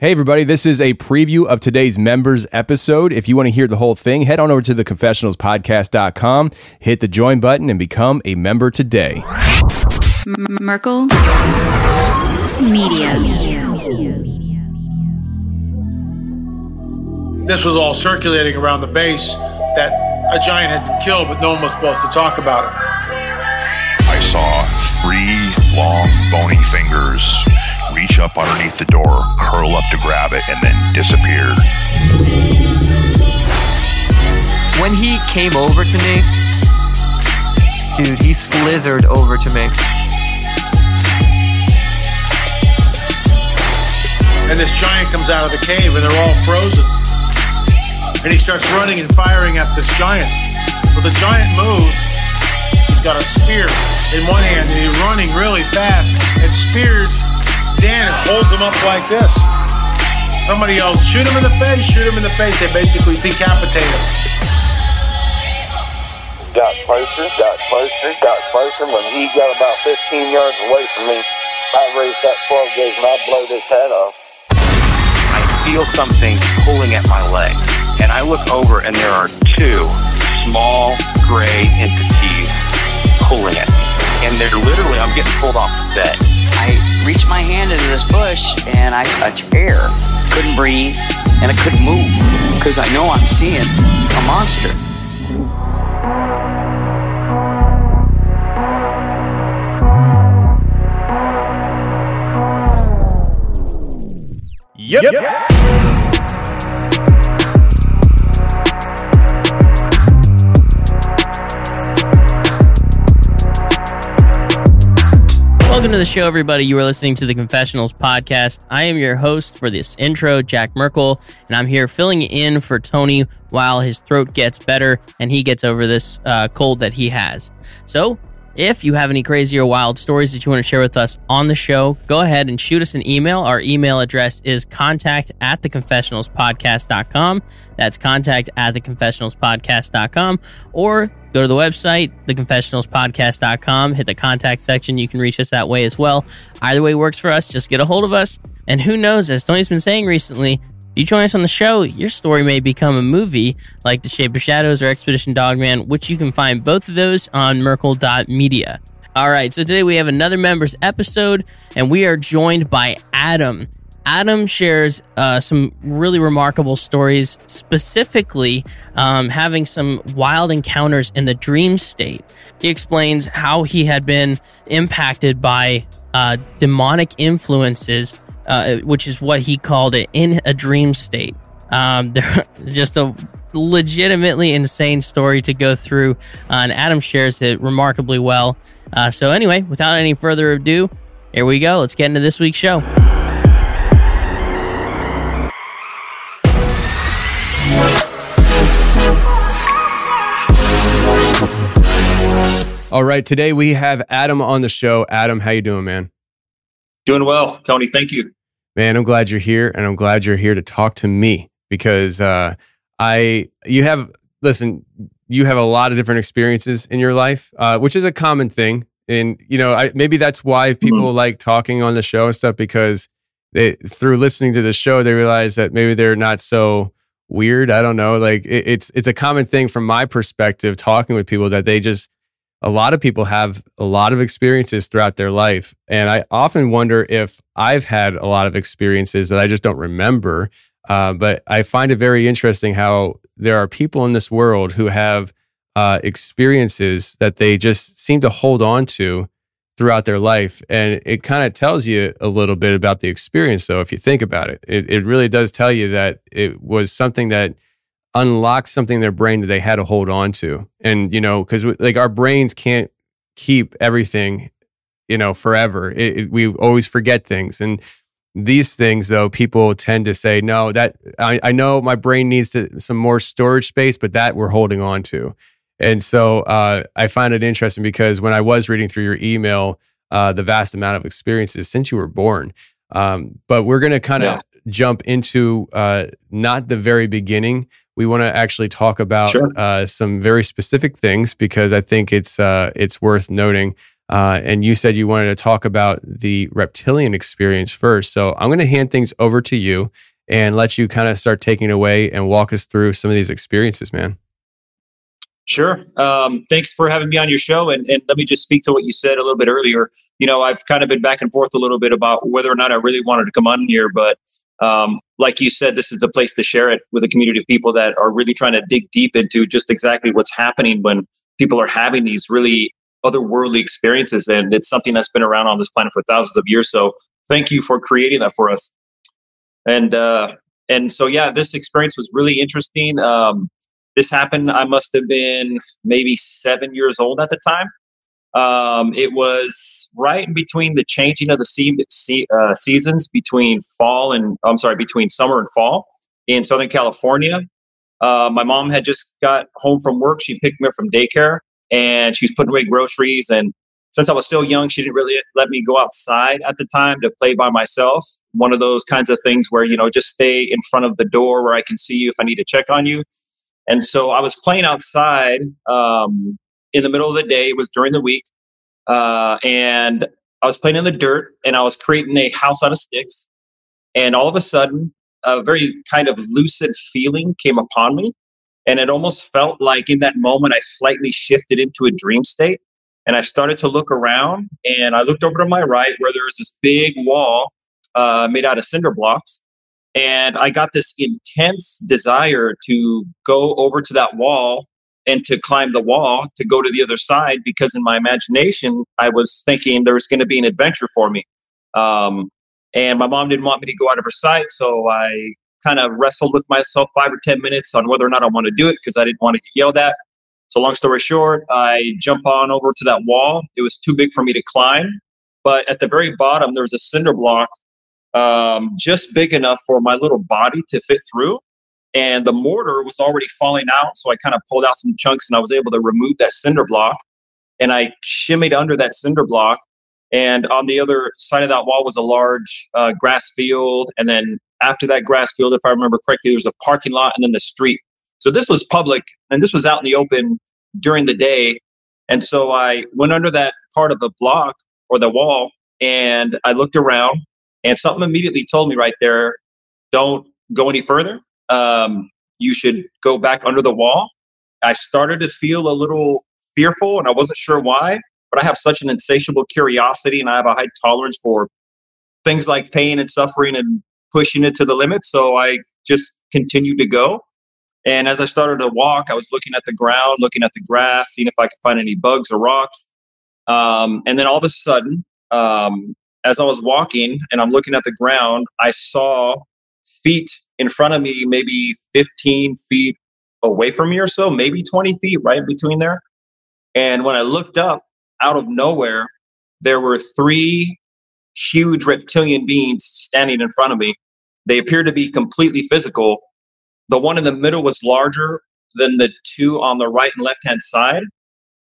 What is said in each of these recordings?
Hey, everybody, this is a preview of today's members episode. If you want to hear the whole thing, head on over to theconfessionalspodcast.com, hit the join button, and become a member today. Merkel Media. This was all circulating around the base that a giant had been killed, but no one was supposed to talk about it. I saw three long, bony fingers reach up underneath the door, curl up to grab it, and then disappear. When he came over to me, dude, he slithered over to me. And this giant comes out of the cave, and they're all frozen. And he starts running and firing at this giant. Well, the giant moves. He's got a spear in one hand, and he's running really fast and spears Dan and holds him up like this. Somebody else, shoot him in the face, shoot him in the face. They basically decapitate him. got closer, got closer, got closer. When he got about 15 yards away from me, I raised that 12 gauge and I blowed his head off. I feel something pulling at my leg, and I look over, and there are two small gray entities pulling at me, and they're literally, I'm getting pulled off the bed. I reached my hand into this bush and I touched air. Couldn't breathe and I couldn't move because I know I'm seeing a monster. Yep. Welcome to the show, everybody. You are listening to the Confessionals podcast. I am your host for this intro, Jack Merkel, and I'm here filling in for Tony while his throat gets better and he gets over this uh, cold that he has. So, if you have any crazy or wild stories that you want to share with us on the show, go ahead and shoot us an email. Our email address is contact at theconfessionalspodcast.com. That's contact at theconfessionalspodcast.com. Or go to the website, theconfessionalspodcast.com, hit the contact section. You can reach us that way as well. Either way works for us. Just get a hold of us. And who knows, as Tony's been saying recently, if you join us on the show, your story may become a movie like The Shape of Shadows or Expedition Dogman, which you can find both of those on Merkel.media. All right, so today we have another members episode, and we are joined by Adam. Adam shares uh, some really remarkable stories, specifically um, having some wild encounters in the dream state. He explains how he had been impacted by uh, demonic influences uh, which is what he called it in a dream state. Um, they're just a legitimately insane story to go through, uh, and Adam shares it remarkably well. Uh, so, anyway, without any further ado, here we go. Let's get into this week's show. All right, today we have Adam on the show. Adam, how you doing, man? Doing well, Tony. Thank you. Man, I'm glad you're here, and I'm glad you're here to talk to me because uh, I you have listen, you have a lot of different experiences in your life, uh, which is a common thing, and you know I, maybe that's why people mm-hmm. like talking on the show and stuff because they through listening to the show they realize that maybe they're not so weird. I don't know, like it, it's it's a common thing from my perspective talking with people that they just a lot of people have a lot of experiences throughout their life. And I often wonder if I've had a lot of experiences that I just don't remember. Uh, but I find it very interesting how there are people in this world who have uh, experiences that they just seem to hold on to throughout their life. And it kind of tells you a little bit about the experience, though, if you think about it. It, it really does tell you that it was something that unlock something in their brain that they had to hold on to. And, you know, because like our brains can't keep everything, you know, forever. It, it, we always forget things. And these things, though, people tend to say, no, that I, I know my brain needs to, some more storage space, but that we're holding on to. And so uh, I find it interesting because when I was reading through your email, uh, the vast amount of experiences since you were born. Um, but we're going to kind of yeah. jump into uh, not the very beginning, we want to actually talk about sure. uh, some very specific things because I think it's uh, it's worth noting. Uh, and you said you wanted to talk about the reptilian experience first. So I'm going to hand things over to you and let you kind of start taking away and walk us through some of these experiences, man. Sure. Um, thanks for having me on your show. And, and let me just speak to what you said a little bit earlier. You know, I've kind of been back and forth a little bit about whether or not I really wanted to come on here, but um, like you said, this is the place to share it with a community of people that are really trying to dig deep into just exactly what's happening when people are having these really otherworldly experiences. And it's something that's been around on this planet for thousands of years. So thank you for creating that for us. And uh, and so yeah, this experience was really interesting. Um, this happened. I must have been maybe seven years old at the time. Um, it was right in between the changing of the se- uh, seasons between fall and I'm sorry, between summer and fall in Southern California. Uh, my mom had just got home from work. She picked me up from daycare and she was putting away groceries. And since I was still young, she didn't really let me go outside at the time to play by myself. One of those kinds of things where, you know, just stay in front of the door where I can see you if I need to check on you. And so I was playing outside um, in the middle of the day. It was during the week. Uh, and I was playing in the dirt and I was creating a house out of sticks. And all of a sudden, a very kind of lucid feeling came upon me. And it almost felt like in that moment, I slightly shifted into a dream state. And I started to look around and I looked over to my right where there was this big wall uh, made out of cinder blocks. And I got this intense desire to go over to that wall and to climb the wall to go to the other side because in my imagination, I was thinking there was going to be an adventure for me. Um, and my mom didn't want me to go out of her sight. So I kind of wrestled with myself five or 10 minutes on whether or not I want to do it because I didn't want to get yelled at. So, long story short, I jump on over to that wall. It was too big for me to climb. But at the very bottom, there was a cinder block um, just big enough for my little body to fit through. And the mortar was already falling out. So I kind of pulled out some chunks and I was able to remove that cinder block. And I shimmied under that cinder block. And on the other side of that wall was a large uh, grass field. And then after that grass field, if I remember correctly, there was a parking lot and then the street. So this was public and this was out in the open during the day. And so I went under that part of the block or the wall and I looked around and something immediately told me right there don't go any further. Um, you should go back under the wall. I started to feel a little fearful and I wasn't sure why, but I have such an insatiable curiosity and I have a high tolerance for things like pain and suffering and pushing it to the limit. So I just continued to go. And as I started to walk, I was looking at the ground, looking at the grass, seeing if I could find any bugs or rocks. Um, and then all of a sudden, um, as I was walking and I'm looking at the ground, I saw feet in front of me, maybe 15 feet away from me or so, maybe 20 feet right between there. And when I looked up out of nowhere, there were three huge reptilian beings standing in front of me. They appeared to be completely physical. The one in the middle was larger than the two on the right and left hand side,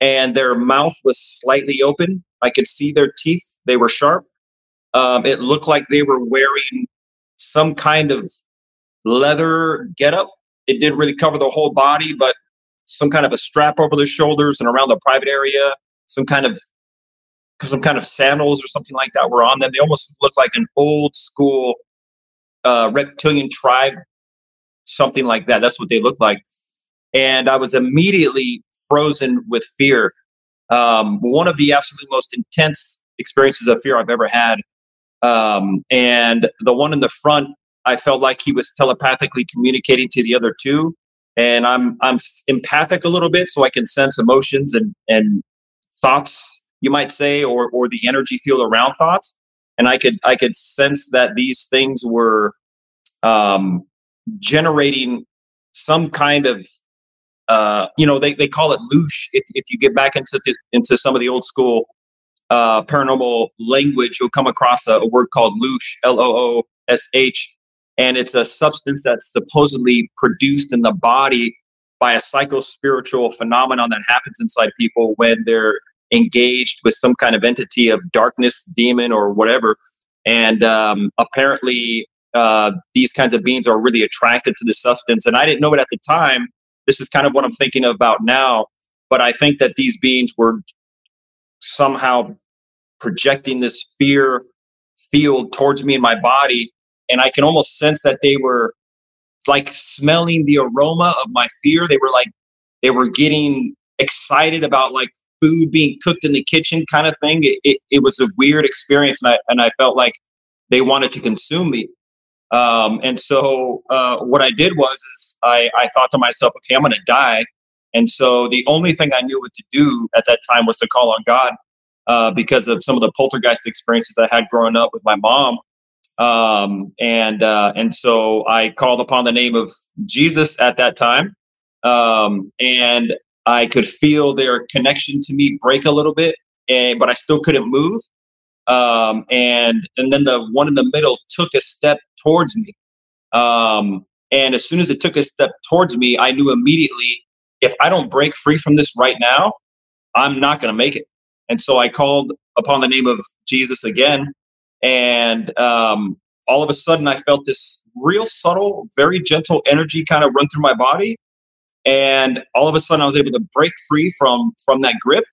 and their mouth was slightly open. I could see their teeth, they were sharp. Um, it looked like they were wearing some kind of leather getup. It didn't really cover the whole body, but some kind of a strap over their shoulders and around the private area, some kind of some kind of sandals or something like that were on them. They almost looked like an old school uh, reptilian tribe, something like that. That's what they looked like. And I was immediately frozen with fear. Um, one of the absolutely most intense experiences of fear I've ever had um, and the one in the front, I felt like he was telepathically communicating to the other two. And I'm I'm empathic a little bit, so I can sense emotions and and thoughts, you might say, or or the energy field around thoughts. And I could I could sense that these things were um, generating some kind of uh, you know they, they call it loosh if, if you get back into the, into some of the old school uh, paranormal language, you'll come across a, a word called loosh, L O O S H, and it's a substance that's supposedly produced in the body by a psychospiritual phenomenon that happens inside people when they're engaged with some kind of entity of darkness, demon, or whatever. And um, apparently, uh, these kinds of beings are really attracted to the substance. And I didn't know it at the time. This is kind of what I'm thinking about now. But I think that these beings were somehow projecting this fear field towards me in my body. And I can almost sense that they were like smelling the aroma of my fear. They were like, they were getting excited about like food being cooked in the kitchen kind of thing. It, it, it was a weird experience. And I, and I felt like they wanted to consume me. Um, and so uh, what I did was is I, I thought to myself, okay, I'm going to die. And so the only thing I knew what to do at that time was to call on God uh, because of some of the poltergeist experiences I had growing up with my mom. Um, and uh, and so I called upon the name of Jesus at that time, um, and I could feel their connection to me break a little bit, and but I still couldn't move. Um, and and then the one in the middle took a step towards me. Um, and as soon as it took a step towards me, I knew immediately if I don't break free from this right now, I'm not going to make it. And so I called upon the name of Jesus again. And um, all of a sudden, I felt this real subtle, very gentle energy kind of run through my body. And all of a sudden, I was able to break free from from that grip.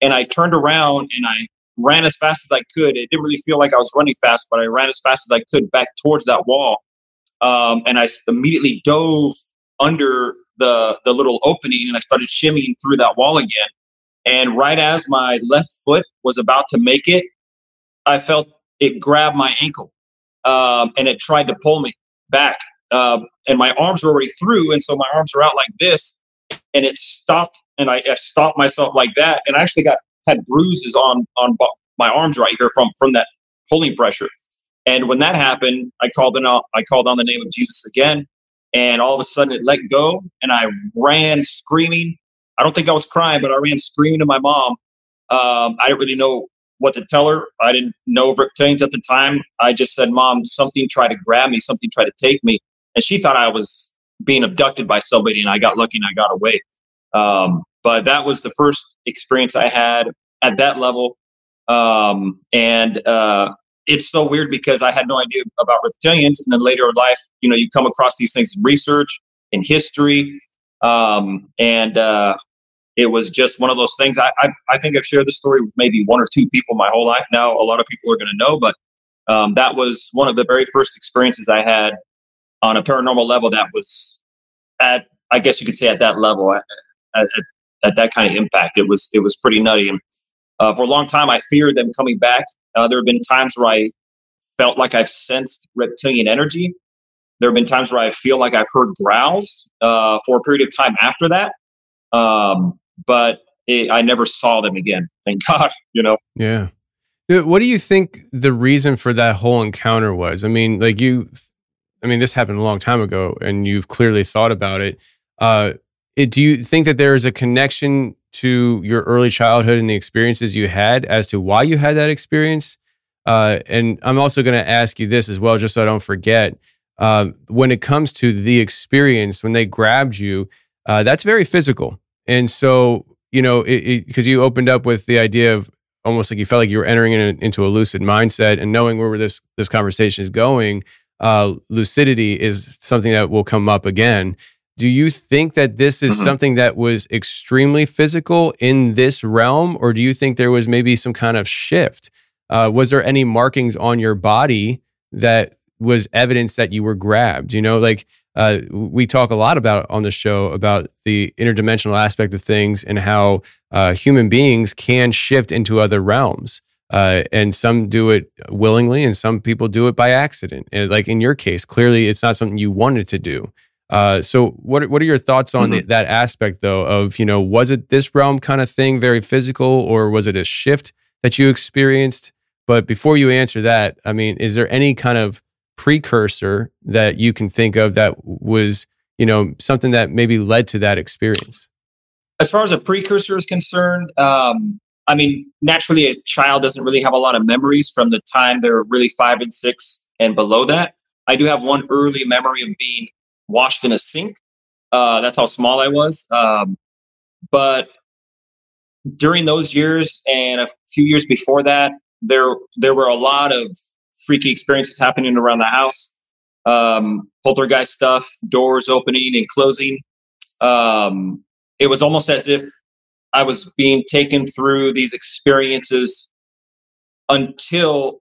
And I turned around and I ran as fast as I could. It didn't really feel like I was running fast, but I ran as fast as I could back towards that wall. Um, and I immediately dove under the the little opening and I started shimmying through that wall again. And right as my left foot was about to make it, I felt it grabbed my ankle um, and it tried to pull me back. Uh, and my arms were already through, and so my arms were out like this, and it stopped. And I, I stopped myself like that, and I actually got had bruises on on my arms right here from from that pulling pressure. And when that happened, I called on I called on the name of Jesus again, and all of a sudden it let go, and I ran screaming. I don't think I was crying, but I ran screaming to my mom. Um, I didn't really know what to tell her. I didn't know reptilians at the time. I just said, "Mom, something tried to grab me, something tried to take me," and she thought I was being abducted by somebody, and I got lucky and I got away. Um, but that was the first experience I had at that level. Um, and uh, it's so weird because I had no idea about reptilians. And then later in life, you know, you come across these things in research, in history. Um, and uh, it was just one of those things. I, I, I, think I've shared this story with maybe one or two people my whole life now. A lot of people are going to know, but um, that was one of the very first experiences I had on a paranormal level that was at, I guess you could say, at that level. At, at, at that kind of impact. It was it was pretty nutty. And uh, for a long time, I feared them coming back. Uh, there have been times where I felt like I've sensed reptilian energy. There have been times where I feel like I've heard growls uh, for a period of time after that. Um, but it, I never saw them again. Thank God, you know. Yeah. What do you think the reason for that whole encounter was? I mean, like you, I mean, this happened a long time ago, and you've clearly thought about it. Uh, it, do you think that there is a connection to your early childhood and the experiences you had as to why you had that experience? Uh, and I'm also going to ask you this as well, just so I don't forget. Uh, when it comes to the experience, when they grabbed you, uh, that's very physical. And so, you know, because you opened up with the idea of almost like you felt like you were entering in into a lucid mindset and knowing where this this conversation is going. Uh, lucidity is something that will come up again. Do you think that this is mm-hmm. something that was extremely physical in this realm, or do you think there was maybe some kind of shift? Uh, was there any markings on your body that was evidence that you were grabbed? You know, like uh, we talk a lot about on the show about the interdimensional aspect of things and how uh, human beings can shift into other realms. Uh, and some do it willingly, and some people do it by accident. And like in your case, clearly it's not something you wanted to do. Uh, so what what are your thoughts on mm-hmm. the, that aspect though of you know was it this realm kind of thing very physical or was it a shift that you experienced? But before you answer that, I mean, is there any kind of precursor that you can think of that was you know something that maybe led to that experience? As far as a precursor is concerned, um, I mean, naturally, a child doesn't really have a lot of memories from the time they're really five and six and below that. I do have one early memory of being washed in a sink. Uh, that's how small I was. Um, but during those years and a few years before that, there there were a lot of freaky experiences happening around the house. Um, poltergeist stuff, doors opening and closing. Um, it was almost as if I was being taken through these experiences until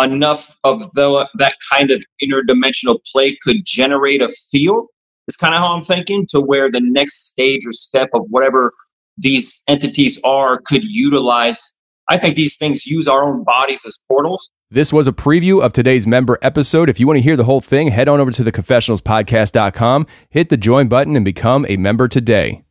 enough of the, that kind of interdimensional play could generate a field. It's kind of how I'm thinking to where the next stage or step of whatever these entities are could utilize. I think these things use our own bodies as portals. This was a preview of today's member episode. If you want to hear the whole thing, head on over to theconfessionalspodcast.com, hit the join button, and become a member today.